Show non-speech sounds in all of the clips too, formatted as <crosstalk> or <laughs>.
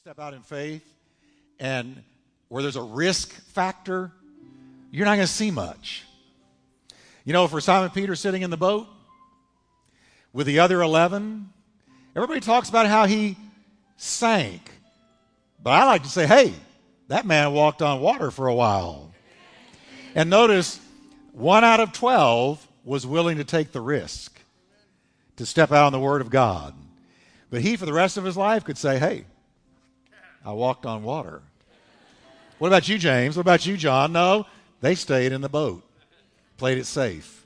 step out in faith and where there's a risk factor, you're not going to see much. You know, for Simon Peter sitting in the boat with the other 11, everybody talks about how he sank. But I like to say, hey, that man walked on water for a while. And notice, one out of 12 was willing to take the risk to step out on the Word of God. But he, for the rest of his life, could say, hey, I walked on water. What about you, James? What about you, John? No, they stayed in the boat, played it safe.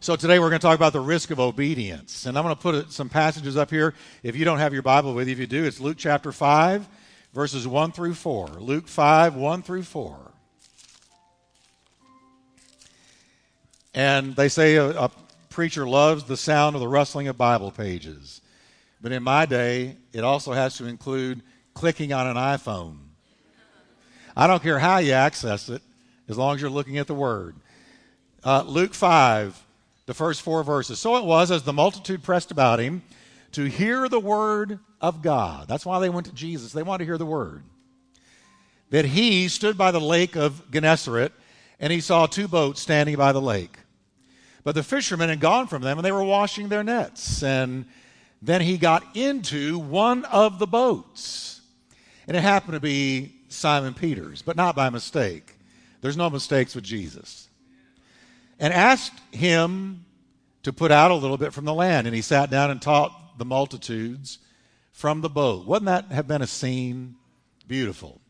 So today we're going to talk about the risk of obedience. And I'm going to put some passages up here. If you don't have your Bible with you, if you do, it's Luke chapter 5, verses 1 through 4. Luke 5, 1 through 4. And they say a, a preacher loves the sound of the rustling of Bible pages. But in my day, it also has to include clicking on an iPhone. I don't care how you access it, as long as you're looking at the Word. Uh, Luke 5, the first four verses. So it was as the multitude pressed about him to hear the Word of God. That's why they went to Jesus. They wanted to hear the Word. That he stood by the lake of Gennesaret and he saw two boats standing by the lake. But the fishermen had gone from them and they were washing their nets. And then he got into one of the boats. And it happened to be Simon Peter's, but not by mistake. There's no mistakes with Jesus. And asked him to put out a little bit from the land. And he sat down and taught the multitudes from the boat. Wouldn't that have been a scene? Beautiful.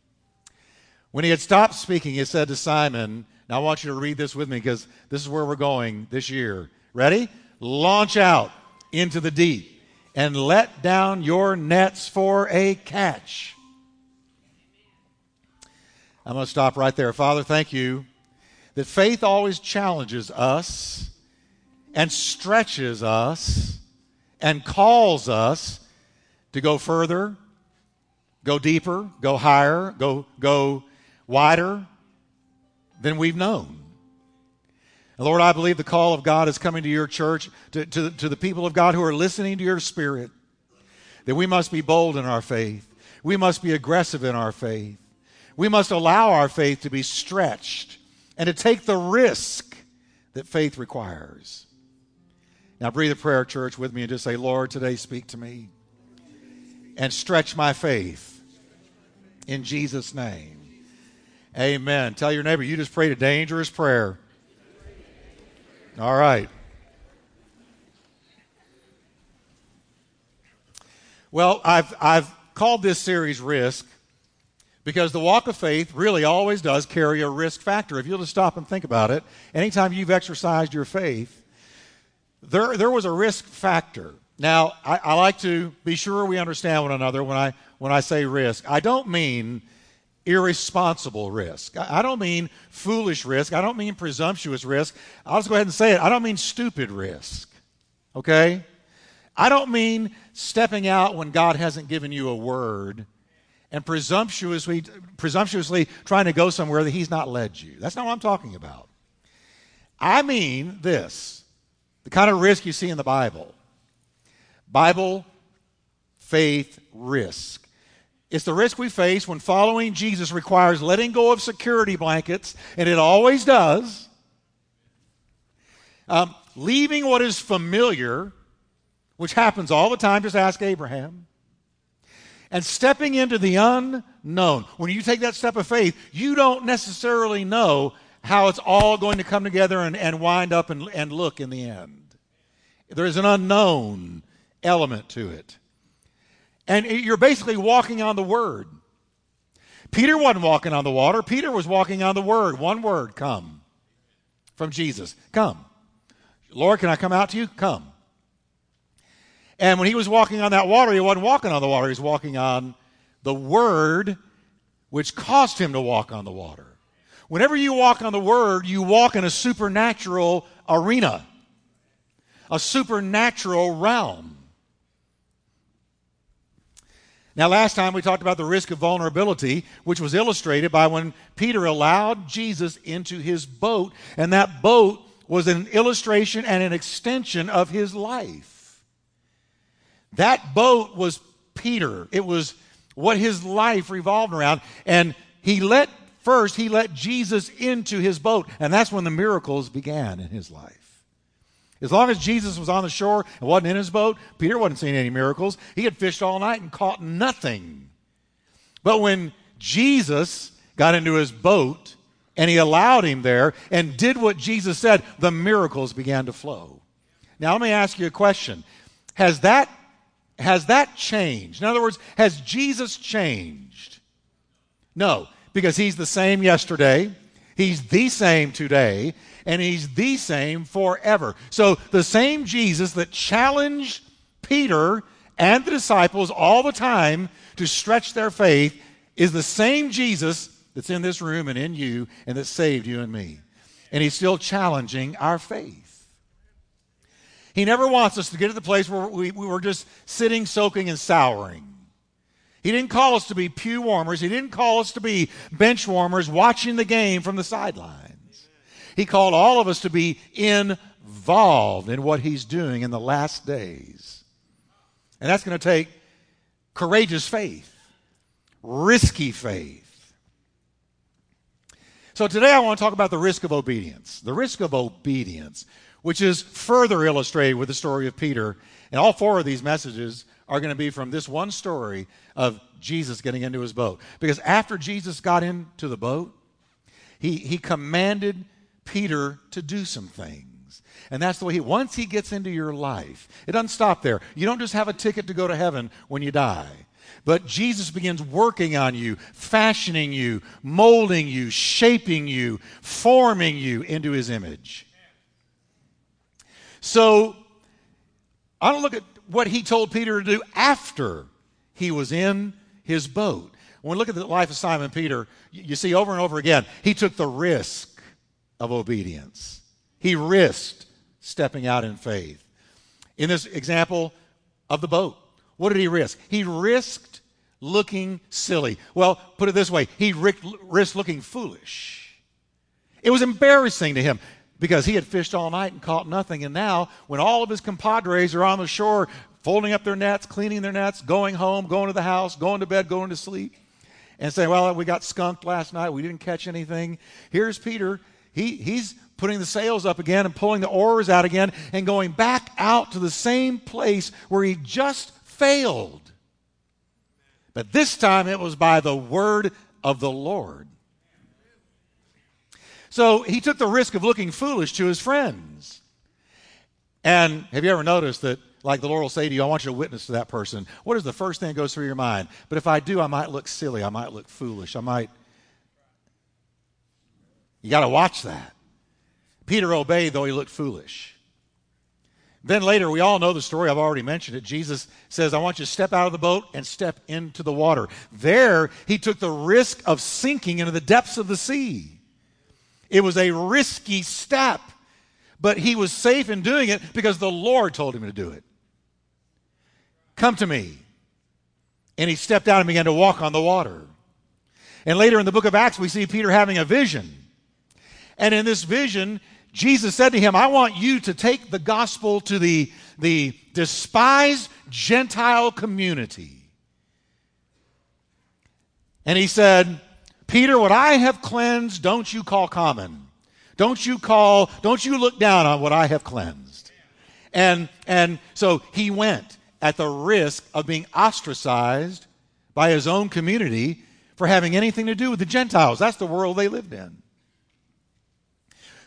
When he had stopped speaking, he said to Simon, Now I want you to read this with me because this is where we're going this year. Ready? Launch out into the deep and let down your nets for a catch. I'm going to stop right there. Father, thank you that faith always challenges us and stretches us and calls us to go further, go deeper, go higher, go, go wider than we've known. And Lord, I believe the call of God is coming to your church, to, to, to the people of God who are listening to your spirit, that we must be bold in our faith. We must be aggressive in our faith. We must allow our faith to be stretched and to take the risk that faith requires. Now, breathe a prayer, church, with me and just say, Lord, today speak to me and stretch my faith in Jesus' name. Amen. Tell your neighbor, you just prayed a dangerous prayer. All right. Well, I've, I've called this series Risk because the walk of faith really always does carry a risk factor. If you'll just stop and think about it, anytime you've exercised your faith, there, there was a risk factor. Now, I, I like to be sure we understand one another when I, when I say risk. I don't mean irresponsible risk. I don't mean foolish risk. I don't mean presumptuous risk. I'll just go ahead and say it. I don't mean stupid risk. Okay? I don't mean stepping out when God hasn't given you a word and presumptuously, presumptuously trying to go somewhere that He's not led you. That's not what I'm talking about. I mean this the kind of risk you see in the Bible Bible, faith, risk. It's the risk we face when following Jesus requires letting go of security blankets, and it always does. Um, leaving what is familiar, which happens all the time, just ask Abraham, and stepping into the unknown. When you take that step of faith, you don't necessarily know how it's all going to come together and, and wind up and, and look in the end. There is an unknown element to it. And you're basically walking on the Word. Peter wasn't walking on the water. Peter was walking on the Word. One word, come. From Jesus. Come. Lord, can I come out to you? Come. And when he was walking on that water, he wasn't walking on the water. He was walking on the Word, which caused him to walk on the water. Whenever you walk on the Word, you walk in a supernatural arena, a supernatural realm. Now, last time we talked about the risk of vulnerability, which was illustrated by when Peter allowed Jesus into his boat, and that boat was an illustration and an extension of his life. That boat was Peter. It was what his life revolved around. And he let, first, he let Jesus into his boat. And that's when the miracles began in his life. As long as Jesus was on the shore and wasn't in his boat, Peter wasn't seeing any miracles. He had fished all night and caught nothing. But when Jesus got into his boat and he allowed him there and did what Jesus said, the miracles began to flow. Now, let me ask you a question. Has that, has that changed? In other words, has Jesus changed? No, because he's the same yesterday, he's the same today, and he's the same forever. So the same Jesus that challenged Peter and the disciples all the time to stretch their faith is the same Jesus that's in this room and in you and that saved you and me. And he's still challenging our faith. He never wants us to get to the place where we, we were just sitting, soaking, and souring. He didn't call us to be pew warmers. He didn't call us to be bench warmers watching the game from the sidelines. He called all of us to be involved in what he's doing in the last days. And that's going to take courageous faith, risky faith. So today I want to talk about the risk of obedience. The risk of obedience, which is further illustrated with the story of Peter. And all four of these messages are going to be from this one story of Jesus getting into his boat. Because after Jesus got into the boat, he, he commanded Peter to do some things. And that's the way he, once he gets into your life, it doesn't stop there. You don't just have a ticket to go to heaven when you die. But Jesus begins working on you, fashioning you, molding you, shaping you, forming you into his image. So, I don't look at what he told Peter to do after he was in his boat. When we look at the life of Simon Peter, you see over and over again, he took the risk of obedience. He risked stepping out in faith. In this example of the boat, what did he risk? He risked looking silly. Well, put it this way he risked looking foolish. It was embarrassing to him because he had fished all night and caught nothing. And now, when all of his compadres are on the shore, folding up their nets, cleaning their nets, going home, going to the house, going to bed, going to sleep, and saying, Well, we got skunked last night, we didn't catch anything. Here's Peter. He, he's putting the sails up again and pulling the oars out again and going back out to the same place where he just failed. But this time it was by the word of the Lord. So he took the risk of looking foolish to his friends. And have you ever noticed that, like the Lord will say to you, I want you to witness to that person? What is the first thing that goes through your mind? But if I do, I might look silly. I might look foolish. I might. You got to watch that. Peter obeyed, though he looked foolish. Then later, we all know the story. I've already mentioned it. Jesus says, I want you to step out of the boat and step into the water. There, he took the risk of sinking into the depths of the sea. It was a risky step, but he was safe in doing it because the Lord told him to do it. Come to me. And he stepped out and began to walk on the water. And later in the book of Acts, we see Peter having a vision. And in this vision, Jesus said to him, I want you to take the gospel to the, the despised Gentile community. And he said, Peter, what I have cleansed, don't you call common. Don't you call, don't you look down on what I have cleansed. And, and so he went at the risk of being ostracized by his own community for having anything to do with the Gentiles. That's the world they lived in.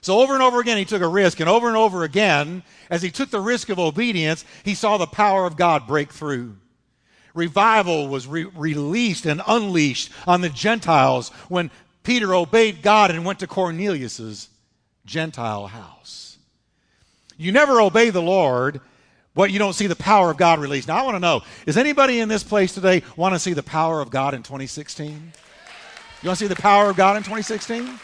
So over and over again, he took a risk, and over and over again, as he took the risk of obedience, he saw the power of God break through. Revival was re- released and unleashed on the Gentiles when Peter obeyed God and went to Cornelius's Gentile house. You never obey the Lord what you don't see the power of God released. Now I want to know, is anybody in this place today want to see the power of God in 2016? You want to see the power of God in 2016?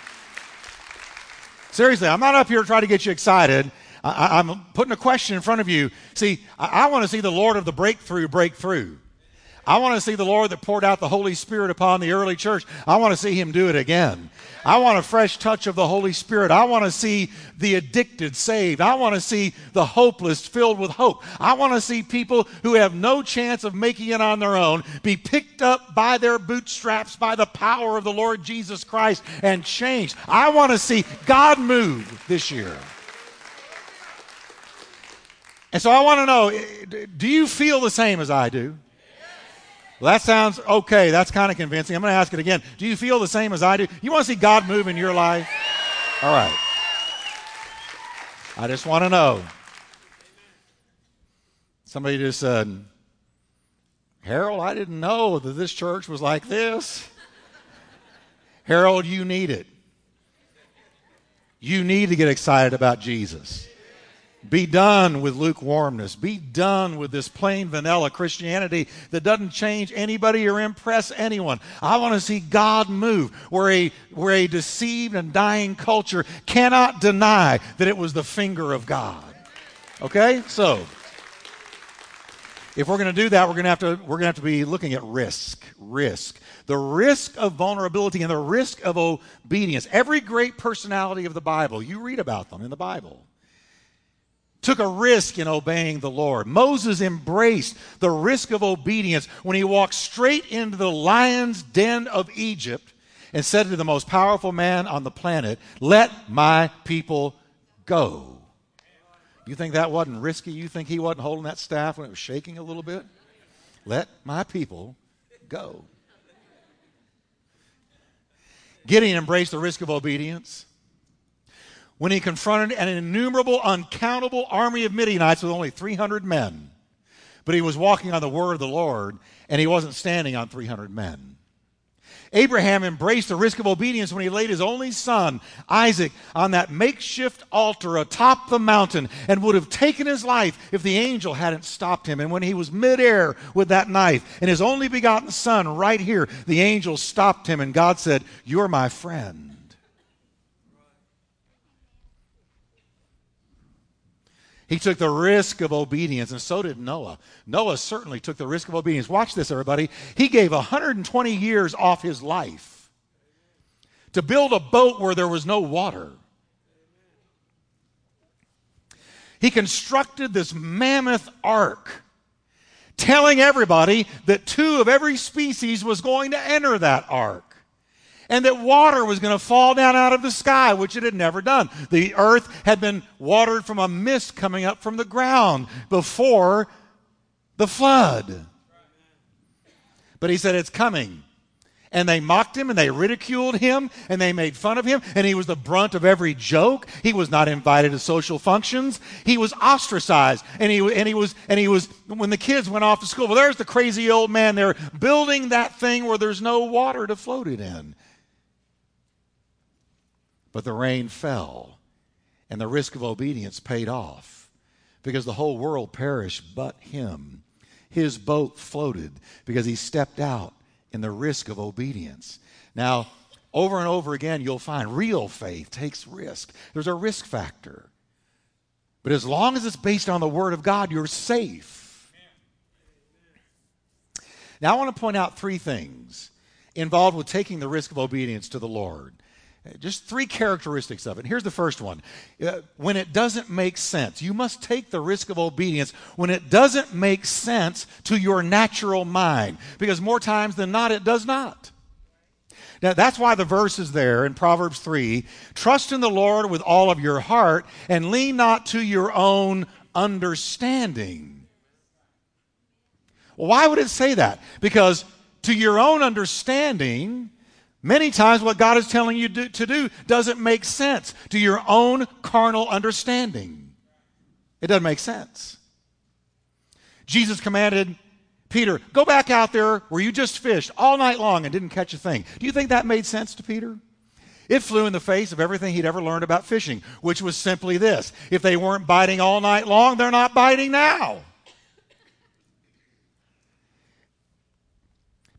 Seriously, I'm not up here trying to get you excited. I, am putting a question in front of you. See, I, I want to see the Lord of the breakthrough break through. I want to see the Lord that poured out the Holy Spirit upon the early church. I want to see him do it again. I want a fresh touch of the Holy Spirit. I want to see the addicted saved. I want to see the hopeless filled with hope. I want to see people who have no chance of making it on their own be picked up by their bootstraps by the power of the Lord Jesus Christ and changed. I want to see God move this year. And so I want to know eh, do you feel the same as I do? Well, that sounds okay. That's kind of convincing. I'm going to ask it again. Do you feel the same as I do? You want to see God move in your life? All right. I just want to know. Somebody just said, Harold, I didn't know that this church was like this. Harold, you need it. You need to get excited about Jesus. Be done with lukewarmness. Be done with this plain vanilla Christianity that doesn't change anybody or impress anyone. I want to see God move where a, where a deceived and dying culture cannot deny that it was the finger of God. Okay? So, if we're going to do that, we're going to have to, we're going to have to be looking at risk. Risk. The risk of vulnerability and the risk of obedience. Every great personality of the Bible, you read about them in the Bible took a risk in obeying the Lord. Moses embraced the risk of obedience when he walked straight into the lion's den of Egypt and said to the most powerful man on the planet, Let my people go. You think that wasn't risky? You think he wasn't holding that staff when it was shaking a little bit? Let my people go. Gideon embraced the risk of obedience when he confronted an innumerable, uncountable army of Midianites with only 300 men. But he was walking on the word of the Lord, and he wasn't standing on 300 men. Abraham embraced the risk of obedience when he laid his only son, Isaac, on that makeshift altar atop the mountain and would have taken his life if the angel hadn't stopped him. And when he was midair with that knife and his only begotten son right here, the angel stopped him and God said, You're my friend. He took the risk of obedience, and so did Noah. Noah certainly took the risk of obedience. Watch this, everybody. He gave 120 years off his life to build a boat where there was no water. He constructed this mammoth ark, telling everybody that two of every species was going to enter that ark and that water was going to fall down out of the sky, which it had never done. The earth had been watered from a mist coming up from the ground before the flood. But he said, It's coming. And they mocked him and they ridiculed him and they made fun of him, and he was the brunt of every joke. He was not invited to social functions. He was ostracized. And he, and he was, and he was, when the kids went off to school, well, there's the crazy old man there building that thing where there's no water to float it in. But the rain fell, and the risk of obedience paid off because the whole world perished but him. His boat floated because he stepped out in the risk of obedience. Now, over and over again, you'll find real faith takes risk. There's a risk factor. But as long as it's based on the Word of God, you're safe. Now, I want to point out three things involved with taking the risk of obedience to the Lord. Just three characteristics of it. Here's the first one. Uh, when it doesn't make sense, you must take the risk of obedience when it doesn't make sense to your natural mind, because more times than not, it does not. Now, that's why the verse is there in Proverbs 3 Trust in the Lord with all of your heart and lean not to your own understanding. Why would it say that? Because to your own understanding, Many times, what God is telling you to do doesn't make sense to your own carnal understanding. It doesn't make sense. Jesus commanded Peter, go back out there where you just fished all night long and didn't catch a thing. Do you think that made sense to Peter? It flew in the face of everything he'd ever learned about fishing, which was simply this if they weren't biting all night long, they're not biting now.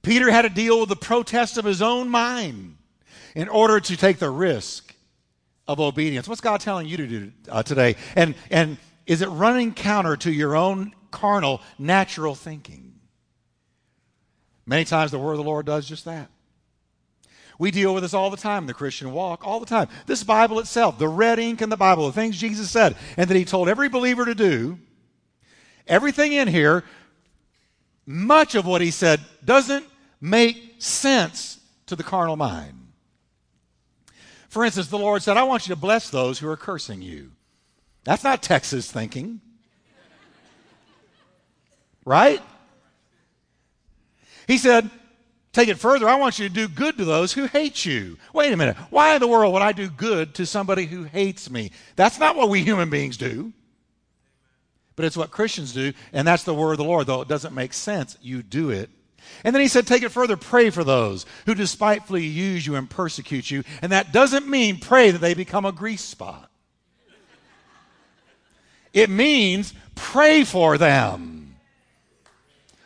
Peter had to deal with the protest of his own mind in order to take the risk of obedience. What's God telling you to do uh, today? And, and is it running counter to your own carnal, natural thinking? Many times the word of the Lord does just that. We deal with this all the time in the Christian walk, all the time. This Bible itself, the red ink in the Bible, the things Jesus said and that he told every believer to do, everything in here, much of what he said doesn't make sense to the carnal mind. For instance, the Lord said, I want you to bless those who are cursing you. That's not Texas thinking. Right? He said, Take it further, I want you to do good to those who hate you. Wait a minute. Why in the world would I do good to somebody who hates me? That's not what we human beings do. But it's what Christians do, and that's the word of the Lord. Though it doesn't make sense, you do it. And then he said, Take it further, pray for those who despitefully use you and persecute you. And that doesn't mean pray that they become a grease spot, it means pray for them.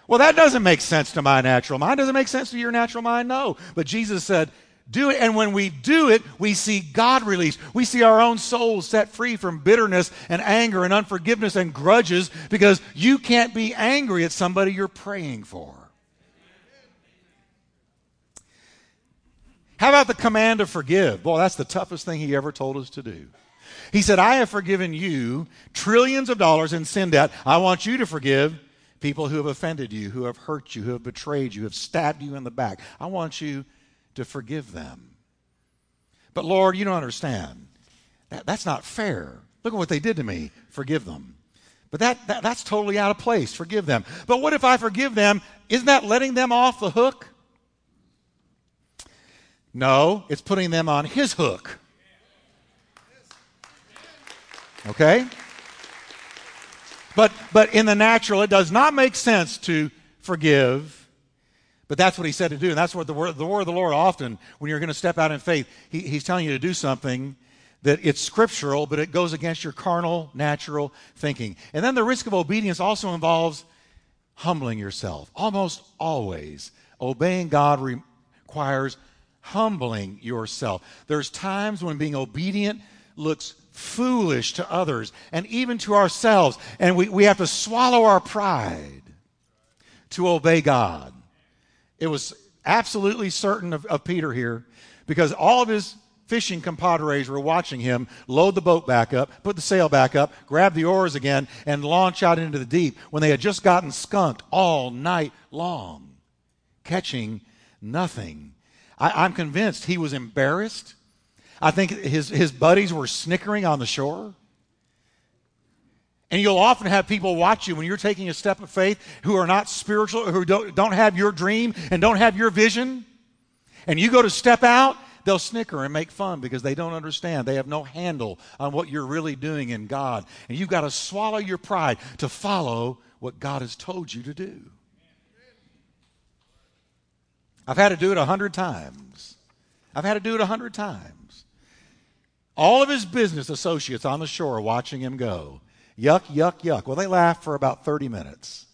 Well, that doesn't make sense to my natural mind. Does it make sense to your natural mind? No. But Jesus said, do it. And when we do it, we see God released. We see our own souls set free from bitterness and anger and unforgiveness and grudges because you can't be angry at somebody you're praying for. How about the command to forgive? Boy, that's the toughest thing he ever told us to do. He said, I have forgiven you trillions of dollars in sin debt. I want you to forgive people who have offended you, who have hurt you, who have betrayed you, who have stabbed you in the back. I want you to forgive them. But Lord, you don't understand. That, that's not fair. Look at what they did to me. Forgive them. But that, that, that's totally out of place. Forgive them. But what if I forgive them? Isn't that letting them off the hook? No, it's putting them on his hook. Okay? But, but in the natural, it does not make sense to forgive. But that's what he said to do. And that's what the word, the word of the Lord often, when you're going to step out in faith, he, he's telling you to do something that it's scriptural, but it goes against your carnal, natural thinking. And then the risk of obedience also involves humbling yourself. Almost always, obeying God requires humbling yourself. There's times when being obedient looks foolish to others and even to ourselves. And we, we have to swallow our pride to obey God. It was absolutely certain of, of Peter here because all of his fishing compadres were watching him load the boat back up, put the sail back up, grab the oars again, and launch out into the deep when they had just gotten skunked all night long, catching nothing. I, am convinced he was embarrassed. I think his, his buddies were snickering on the shore. And you'll often have people watch you when you're taking a step of faith who are not spiritual, who don't, don't have your dream and don't have your vision. And you go to step out, they'll snicker and make fun because they don't understand. They have no handle on what you're really doing in God. And you've got to swallow your pride to follow what God has told you to do. I've had to do it a hundred times. I've had to do it a hundred times. All of his business associates on the shore watching him go. Yuck, yuck, yuck. Well, they laughed for about 30 minutes.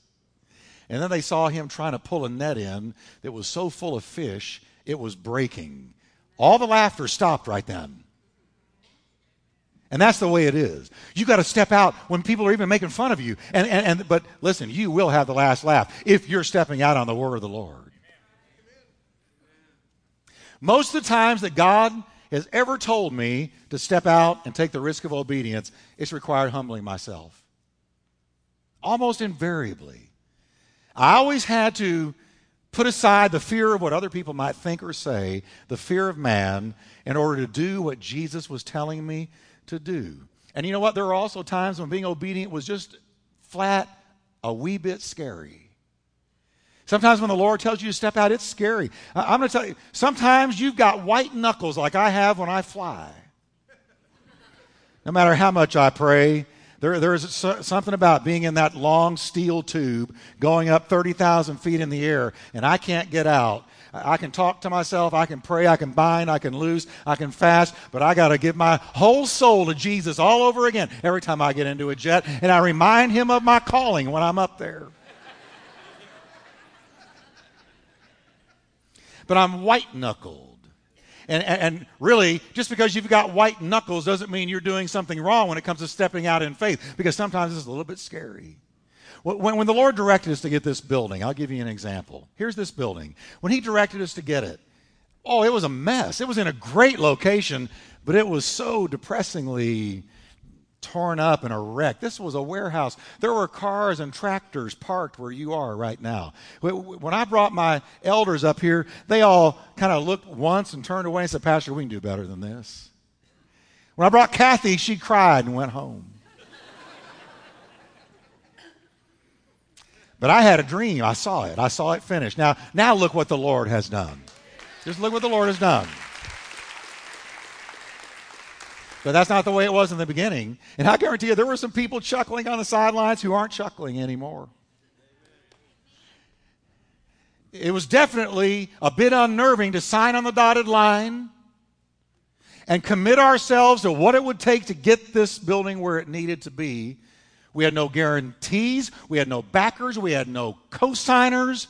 And then they saw him trying to pull a net in that was so full of fish, it was breaking. All the laughter stopped right then. And that's the way it is. You got to step out when people are even making fun of you. And, and, and, but listen, you will have the last laugh if you're stepping out on the word of the Lord. Most of the times that God has ever told me to step out and take the risk of obedience, it's required humbling myself. Almost invariably. I always had to put aside the fear of what other people might think or say, the fear of man, in order to do what Jesus was telling me to do. And you know what? There were also times when being obedient was just flat a wee bit scary. Sometimes when the Lord tells you to step out, it's scary. I'm going to tell you, sometimes you've got white knuckles like I have when I fly. No matter how much I pray, there, there's something about being in that long steel tube going up 30,000 feet in the air, and I can't get out. I can talk to myself, I can pray, I can bind, I can loose, I can fast, but I got to give my whole soul to Jesus all over again every time I get into a jet, and I remind him of my calling when I'm up there. But I'm white knuckled. And, and, really, just because you've got white knuckles doesn't mean you're doing something wrong when it comes to stepping out in faith, because sometimes it's a little bit scary. When, when the Lord directed us to get this building, I'll give you an example. Here's this building. When He directed us to get it, oh, it was a mess. It was in a great location, but it was so depressingly torn up and a wreck. This was a warehouse. There were cars and tractors parked where you are right now. When I brought my elders up here, they all kind of looked once and turned away and said, Pastor, we can do better than this. When I brought Kathy, she cried and went home. But I had a dream. I saw it. I saw it finished. Now, now look what the Lord has done. Just look what the Lord has done. But that's not the way it was in the beginning. And I guarantee you, there were some people chuckling on the sidelines who aren't chuckling anymore. It was definitely a bit unnerving to sign on the dotted line and commit ourselves to what it would take to get this building where it needed to be. We had no guarantees, we had no backers, we had no co-signers.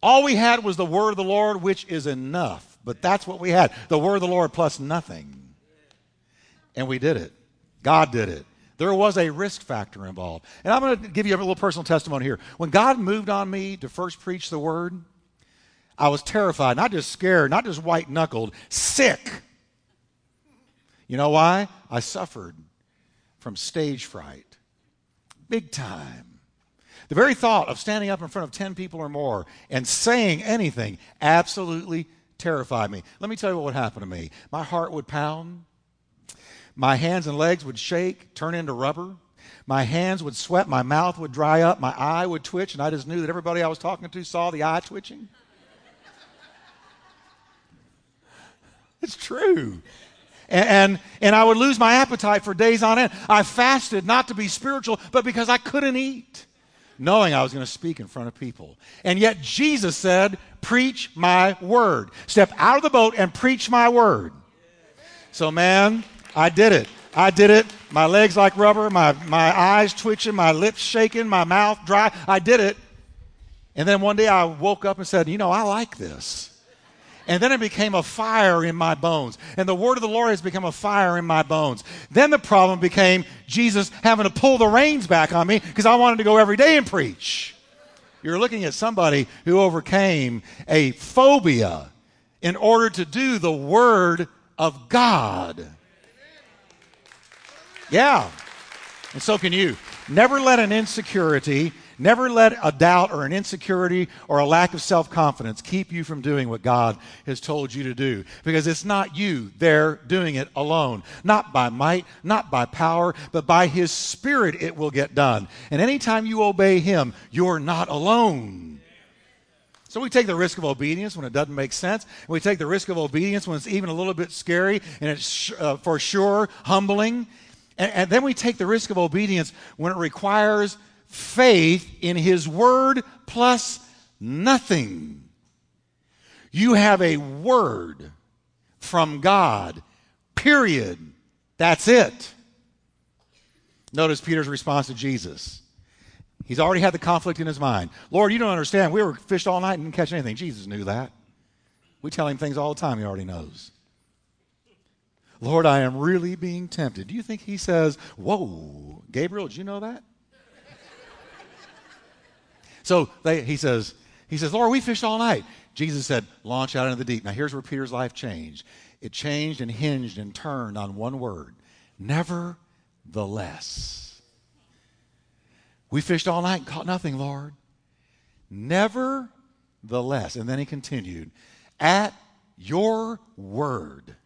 All we had was the word of the Lord, which is enough. But that's what we had the word of the Lord plus nothing. And we did it. God did it. There was a risk factor involved. And I'm going to give you a little personal testimony here. When God moved on me to first preach the word, I was terrified, not just scared, not just white knuckled, sick. You know why? I suffered from stage fright. Big time. The very thought of standing up in front of 10 people or more and saying anything absolutely terrified me. Let me tell you what would happen to me. My heart would pound. My hands and legs would shake, turn into rubber. My hands would sweat, my mouth would dry up, my eye would twitch, and I just knew that everybody I was talking to saw the eye twitching. <laughs> It's true and, and, and I would lose my appetite for days on end. I fasted not to be spiritual, but because I couldn't eat, knowing I was going to speak in front of people. And yet Jesus said, Preach my word. Step out of the boat and preach my word. So, man, I did it. I did it. My legs like rubber, my, my eyes twitching, my lips shaking, my mouth dry. I did it. And then one day I woke up and said, You know, I like this. And then it became a fire in my bones. And the word of the Lord has become a fire in my bones. Then the problem became Jesus having to pull the reins back on me because I wanted to go every day and preach. You're looking at somebody who overcame a phobia in order to do the word of God. Yeah. And so can you. Never let an insecurity Never let a doubt or an insecurity or a lack of self confidence keep you from doing what God has told you to do. Because it's not you there doing it alone. Not by might, not by power, but by His Spirit it will get done. And anytime you obey Him, you're not alone. So we take the risk of obedience when it doesn't make sense. We take the risk of obedience when it's even a little bit scary and it's uh, for sure humbling. And, and then we take the risk of obedience when it requires faith in His Word plus nothing. You have a word from God, period. That's it. Notice Peter's response to Jesus. He's already had the conflict in his mind. Lord, you don't understand. We were fished all night and didn't catch anything. Jesus knew that. We tell him things all the time he already knows. Lord, I am really being tempted. Do you think he says, Whoa, Gabriel, did you know that? So they, he says, he says, Lord, we fished all night. Jesus said, launch out into the deep. Now here's where Peter's life changed. It changed and hinged and turned on one word. Nevertheless. We fished all night and caught nothing, Lord. Nevertheless. And then he continued, at your word.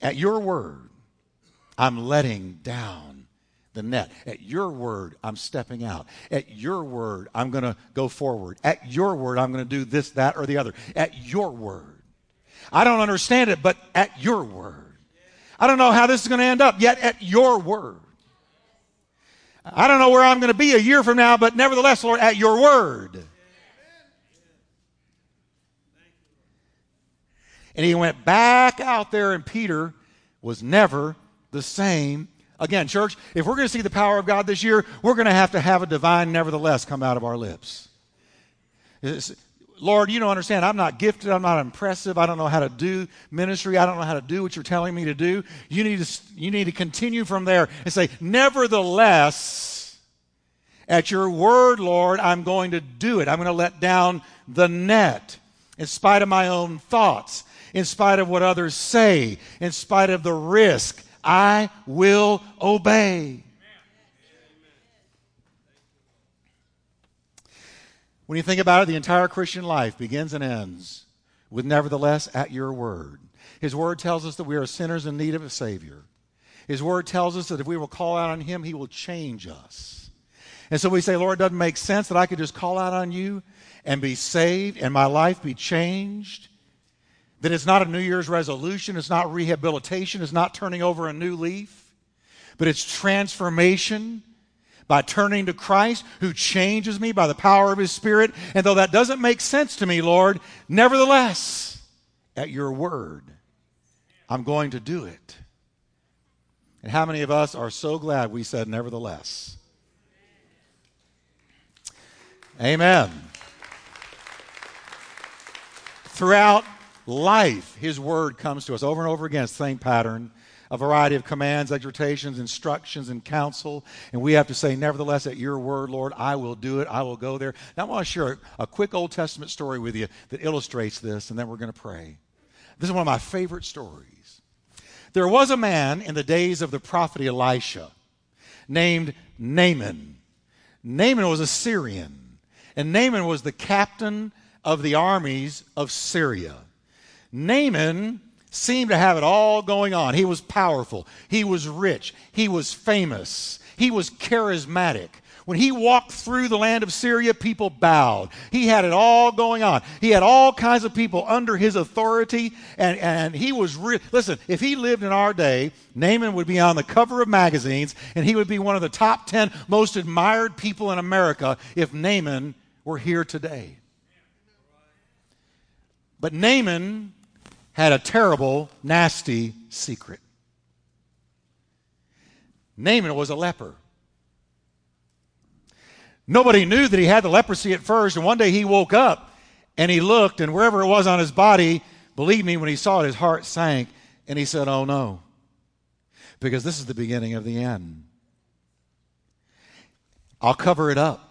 At your word, I'm letting down the net. At your word, I'm stepping out. At your word, I'm going to go forward. At your word, I'm going to do this, that, or the other. At your word. I don't understand it, but at your word. I don't know how this is going to end up, yet at your word. I don't know where I'm going to be a year from now, but nevertheless, Lord, at your word. And he went back out there, and Peter was never the same again. Church, if we're going to see the power of God this year, we're going to have to have a divine nevertheless come out of our lips. Lord, you don't understand. I'm not gifted. I'm not impressive. I don't know how to do ministry. I don't know how to do what you're telling me to do. You need to, you need to continue from there and say, Nevertheless, at your word, Lord, I'm going to do it. I'm going to let down the net in spite of my own thoughts, in spite of what others say, in spite of the risk. I will obey. When you think about it, the entire Christian life begins and ends with nevertheless at your word. His word tells us that we are sinners in need of a Savior. His word tells us that if we will call out on Him, He will change us. And so we say, Lord, it doesn't make sense that I could just call out on you and be saved and my life be changed. That it's not a New Year's resolution, it's not rehabilitation, it's not turning over a new leaf, but it's transformation by turning to Christ who changes me by the power of his Spirit. And though that doesn't make sense to me, Lord, nevertheless, at your word, I'm going to do it. And how many of us are so glad we said nevertheless? Amen. Throughout life, his word comes to us over and over again, same pattern a variety of commands, exhortations, instructions, and counsel. And we have to say, nevertheless, at your word, Lord, I will do it. I will go there. Now, I want to share a quick Old Testament story with you that illustrates this, and then we're going to pray. This is one of my favorite stories. There was a man in the days of the prophet Elisha named Naaman. Naaman was a Syrian, and Naaman was the captain of the armies of Syria. Naaman seemed to have it all going on. He was powerful, he was rich, he was famous, he was charismatic. When he walked through the land of Syria, people bowed. He had it all going on. He had all kinds of people under his authority, and, and he was re- listen. If he lived in our day, Naaman would be on the cover of magazines, and he would be one of the top ten most admired people in America if Naaman were here today. But Naaman had a terrible, nasty secret. Naaman was a leper. Nobody knew that he had the leprosy at first, and one day he woke up and he looked, and wherever it was on his body, believe me, when he saw it, his heart sank, and he said, Oh no, because this is the beginning of the end. I'll cover it up.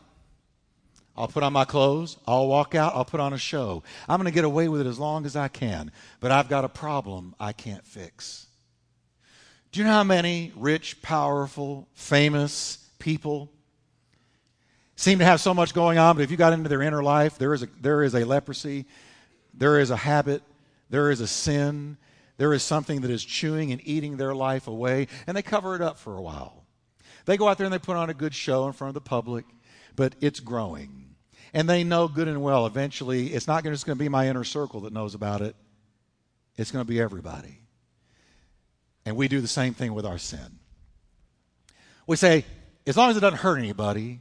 I'll put on my clothes. I'll walk out. I'll put on a show. I'm going to get away with it as long as I can. But I've got a problem I can't fix. Do you know how many rich, powerful, famous people seem to have so much going on, but if you got into their inner life, there is a, there is a leprosy, there is a habit, there is a sin, there is something that is chewing and eating their life away, and they cover it up for a while. They go out there and they put on a good show in front of the public, but it's growing. And they know good and well eventually it's not just going to be my inner circle that knows about it, it's going to be everybody. And we do the same thing with our sin. We say, as long as it doesn't hurt anybody,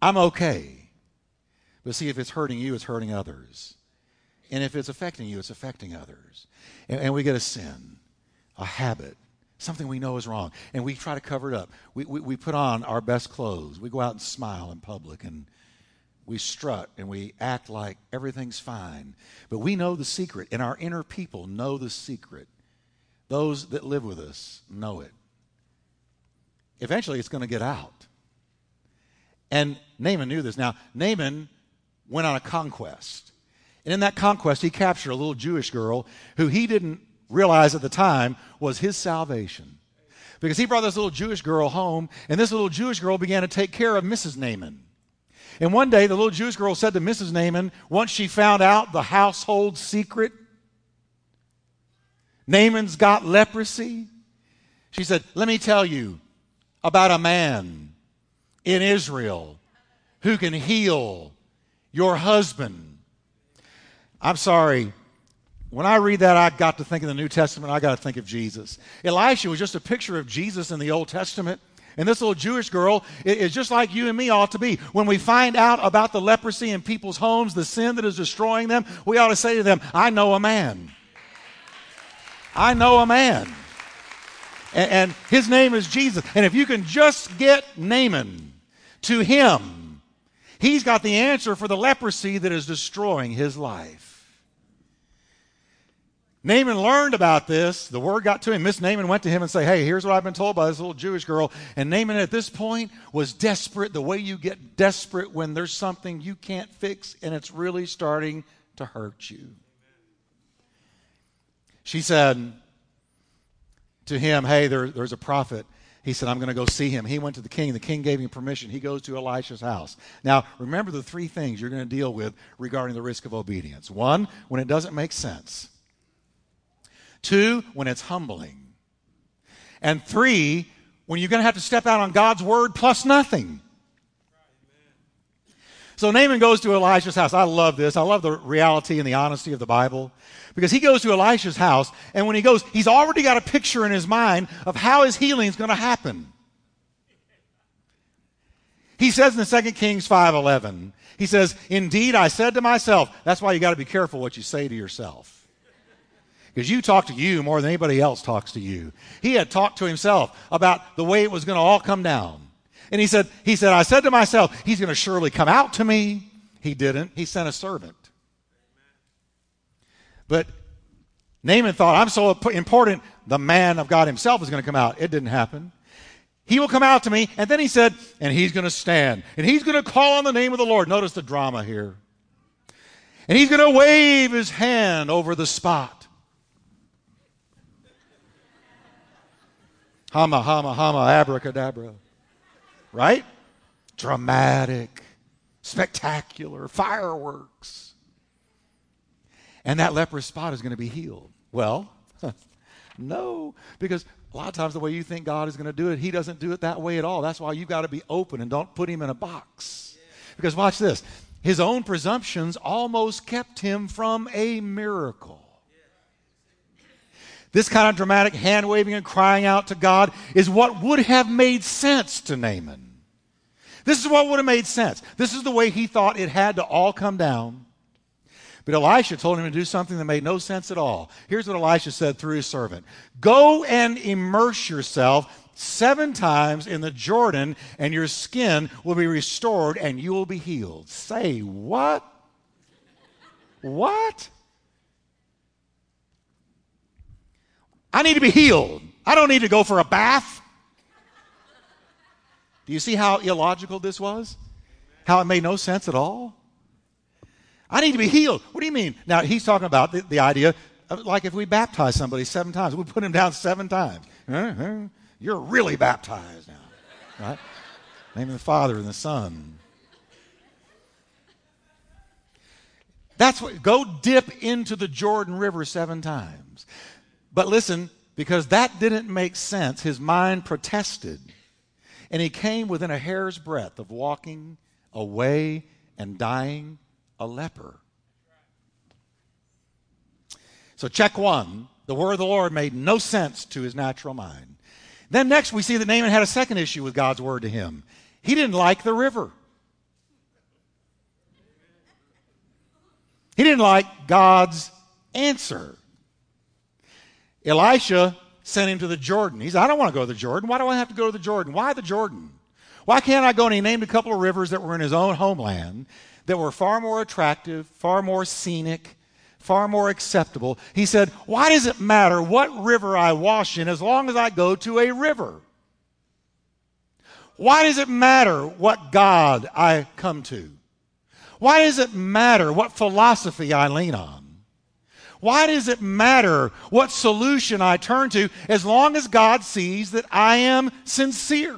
I'm okay. But see, if it's hurting you, it's hurting others. And if it's affecting you, it's affecting others. And, and we get a sin, a habit, something we know is wrong, and we try to cover it up. We, we, we put on our best clothes. We go out and smile in public, and we strut and we act like everything's fine. But we know the secret, and our inner people know the secret. Those that live with us know it. Eventually, it's going to get out. And Naaman knew this. Now, Naaman went on a conquest. And in that conquest, he captured a little Jewish girl who he didn't realize at the time was his salvation. Because he brought this little Jewish girl home, and this little Jewish girl began to take care of Mrs. Naaman. And one day, the little Jewish girl said to Mrs. Naaman, once she found out the household secret, Naaman's got leprosy. She said, Let me tell you about a man in Israel who can heal your husband. I'm sorry, when I read that, I got to think of the New Testament. I got to think of Jesus. Elisha was just a picture of Jesus in the Old Testament. And this little Jewish girl is just like you and me ought to be. When we find out about the leprosy in people's homes, the sin that is destroying them, we ought to say to them, I know a man. I know a man. And, and his name is Jesus. And if you can just get Naaman to him, He's got the answer for the leprosy that is destroying his life. Naaman learned about this. The word got to him. Miss Naaman went to him and said, Hey, here's what I've been told by this little Jewish girl. And Naaman at this point was desperate, the way you get desperate when there's something you can't fix and it's really starting to hurt you. She said to him, Hey, there, there's a prophet. He said, I'm going to go see him. He went to the king. The king gave him permission. He goes to Elisha's house. Now, remember the three things you're going to deal with regarding the risk of obedience. One, when it doesn't make sense. Two, when it's humbling. And three, when you're going to have to step out on God's word plus nothing. So Naaman goes to Elisha's house. I love this. I love the reality and the honesty of the Bible. Because he goes to Elisha's house, and when he goes, he's already got a picture in his mind of how his healing is going to happen. He says in 2 Kings 5:11, he says, "Indeed I said to myself, that's why you got to be careful what you say to yourself." Because you talk to you more than anybody else talks to you. He had talked to himself about the way it was going to all come down. And he said, he said, I said to myself, he's going to surely come out to me. He didn't. He sent a servant. But Naaman thought, I'm so important, the man of God himself is going to come out. It didn't happen. He will come out to me. And then he said, and he's going to stand. And he's going to call on the name of the Lord. Notice the drama here. And he's going to wave his hand over the spot. Hama, hama, hama, abracadabra. Right? Dramatic, spectacular, fireworks. And that leprous spot is going to be healed. Well, <laughs> no, because a lot of times the way you think God is going to do it, He doesn't do it that way at all. That's why you've got to be open and don't put Him in a box. Because watch this His own presumptions almost kept Him from a miracle. This kind of dramatic hand waving and crying out to God is what would have made sense to Naaman. This is what would have made sense. This is the way he thought it had to all come down. But Elisha told him to do something that made no sense at all. Here's what Elisha said through his servant Go and immerse yourself seven times in the Jordan, and your skin will be restored and you will be healed. Say what? What? I need to be healed. I don't need to go for a bath. Do you see how illogical this was? How it made no sense at all? I need to be healed. What do you mean? Now, he's talking about the, the idea of like if we baptize somebody seven times, we put him down seven times. Uh-huh. You're really baptized now. Right? Name of the Father and the Son. That's what, go dip into the Jordan River seven times. But listen, because that didn't make sense, his mind protested. And he came within a hair's breadth of walking away and dying a leper. So, check one the word of the Lord made no sense to his natural mind. Then, next, we see that Naaman had a second issue with God's word to him. He didn't like the river. He didn't like God's answer. Elisha sent him to the Jordan. He said, I don't want to go to the Jordan. Why do I have to go to the Jordan? Why the Jordan? Why can't I go? And he named a couple of rivers that were in his own homeland that were far more attractive, far more scenic, far more acceptable. He said, Why does it matter what river I wash in as long as I go to a river? Why does it matter what God I come to? Why does it matter what philosophy I lean on? Why does it matter what solution I turn to as long as God sees that I am sincere?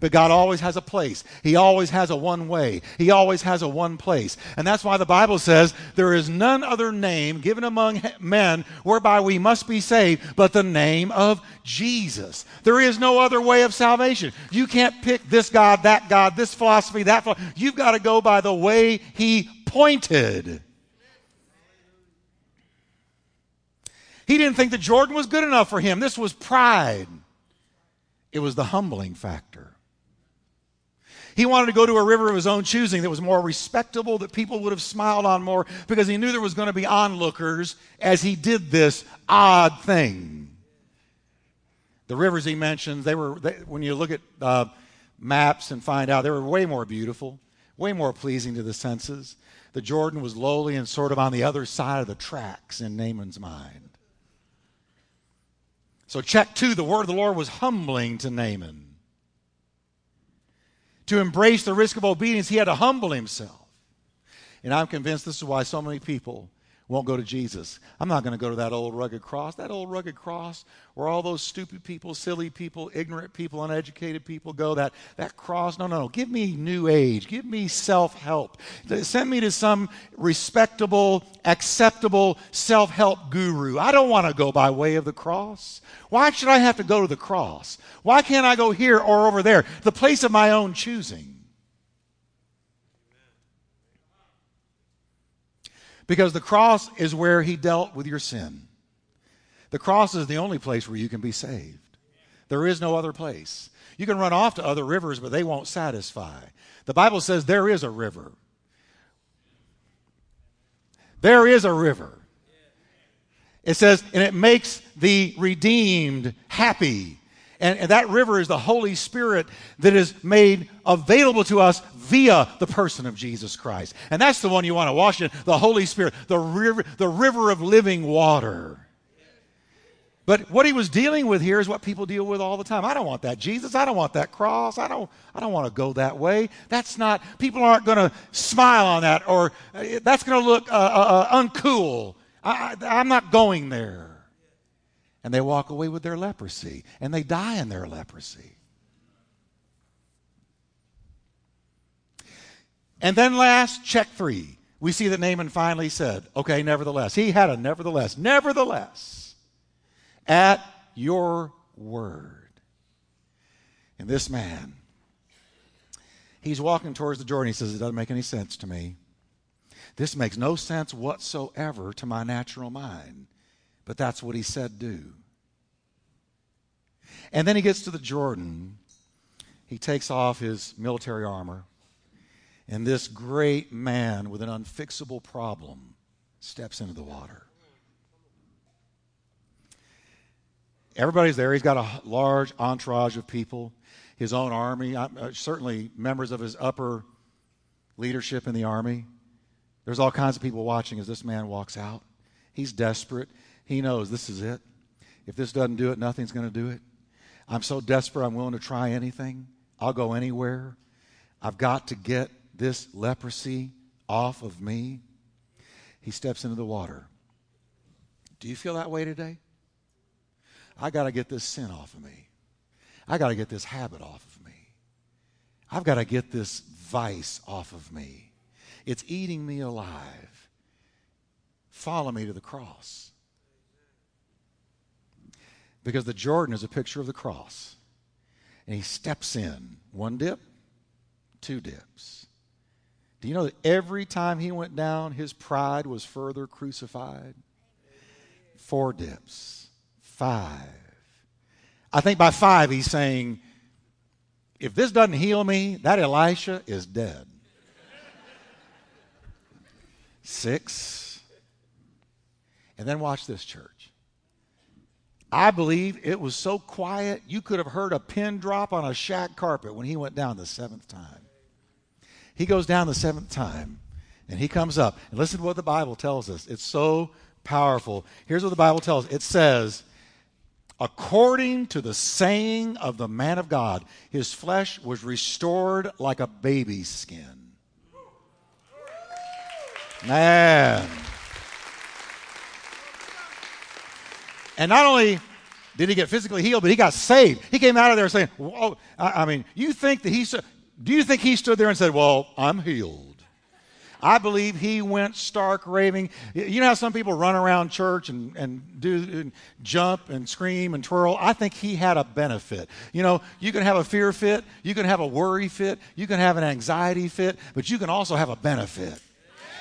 But God always has a place. He always has a one way. He always has a one place. And that's why the Bible says there is none other name given among men whereby we must be saved but the name of Jesus. There is no other way of salvation. You can't pick this God, that God, this philosophy, that philosophy. You've got to go by the way He pointed. He didn't think that Jordan was good enough for him. This was pride, it was the humbling factor. He wanted to go to a river of his own choosing that was more respectable, that people would have smiled on more, because he knew there was going to be onlookers as he did this odd thing. The rivers he mentions, they were, they, when you look at uh, maps and find out they were way more beautiful, way more pleasing to the senses. The Jordan was lowly and sort of on the other side of the tracks in Naaman's mind. So, check two the word of the Lord was humbling to Naaman. To embrace the risk of obedience, he had to humble himself. And I'm convinced this is why so many people won't go to Jesus. I'm not going to go to that old rugged cross. That old rugged cross where all those stupid people, silly people, ignorant people, uneducated people go, that, that cross, no, no, no. Give me new age. Give me self help. Send me to some respectable, acceptable self help guru. I don't want to go by way of the cross. Why should I have to go to the cross? Why can't I go here or over there? The place of my own choosing. Because the cross is where he dealt with your sin. The cross is the only place where you can be saved. There is no other place. You can run off to other rivers, but they won't satisfy. The Bible says there is a river. There is a river. It says, and it makes the redeemed happy. And, and, that river is the Holy Spirit that is made available to us via the person of Jesus Christ. And that's the one you want to wash in the Holy Spirit, the river, the river of living water. But what he was dealing with here is what people deal with all the time. I don't want that Jesus. I don't want that cross. I don't, I don't want to go that way. That's not, people aren't going to smile on that or uh, that's going to look uh, uh, uncool. I, I, I'm not going there and they walk away with their leprosy and they die in their leprosy. And then last, check three. We see that Naaman finally said, okay, nevertheless. He had a nevertheless. Nevertheless, at your word. And this man, he's walking towards the Jordan. He says, it doesn't make any sense to me. This makes no sense whatsoever to my natural mind. But that's what he said do. And then he gets to the Jordan. He takes off his military armor. And this great man with an unfixable problem steps into the water. Everybody's there. He's got a large entourage of people, his own army, uh, certainly members of his upper leadership in the army. There's all kinds of people watching as this man walks out. He's desperate. He knows this is it. If this doesn't do it, nothing's going to do it. I'm so desperate, I'm willing to try anything. I'll go anywhere. I've got to get this leprosy off of me. He steps into the water. Do you feel that way today? I got to get this sin off of me. I got to get this habit off of me. I've got to get this vice off of me. It's eating me alive. Follow me to the cross. Because the Jordan is a picture of the cross. And he steps in one dip, two dips. Do you know that every time he went down, his pride was further crucified? Four dips, five. I think by five, he's saying, if this doesn't heal me, that Elisha is dead. Six. And then watch this, church. I believe it was so quiet you could have heard a pin drop on a shack carpet when he went down the seventh time. He goes down the seventh time and he comes up. And listen to what the Bible tells us. It's so powerful. Here's what the Bible tells us it says, according to the saying of the man of God, his flesh was restored like a baby's skin. Man. And not only did he get physically healed, but he got saved. He came out of there saying, "Whoa!" I mean, you think that he do you think he stood there and said, Well, I'm healed? I believe he went stark raving. You know how some people run around church and, and do and jump and scream and twirl? I think he had a benefit. You know, you can have a fear fit, you can have a worry fit, you can have an anxiety fit, but you can also have a benefit.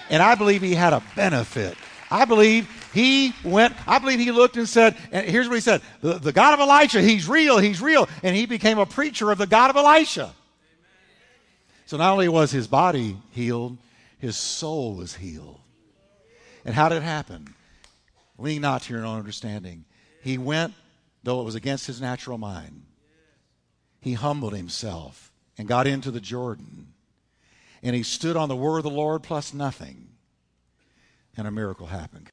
And I believe he had a benefit. I believe he went, I believe he looked and said, and here's what he said the, the God of Elisha, he's real, he's real. And he became a preacher of the God of Elisha. So not only was his body healed, his soul was healed. And how did it happen? Lean not to your own understanding. He went, though it was against his natural mind, he humbled himself and got into the Jordan. And he stood on the word of the Lord plus nothing. And a miracle happened.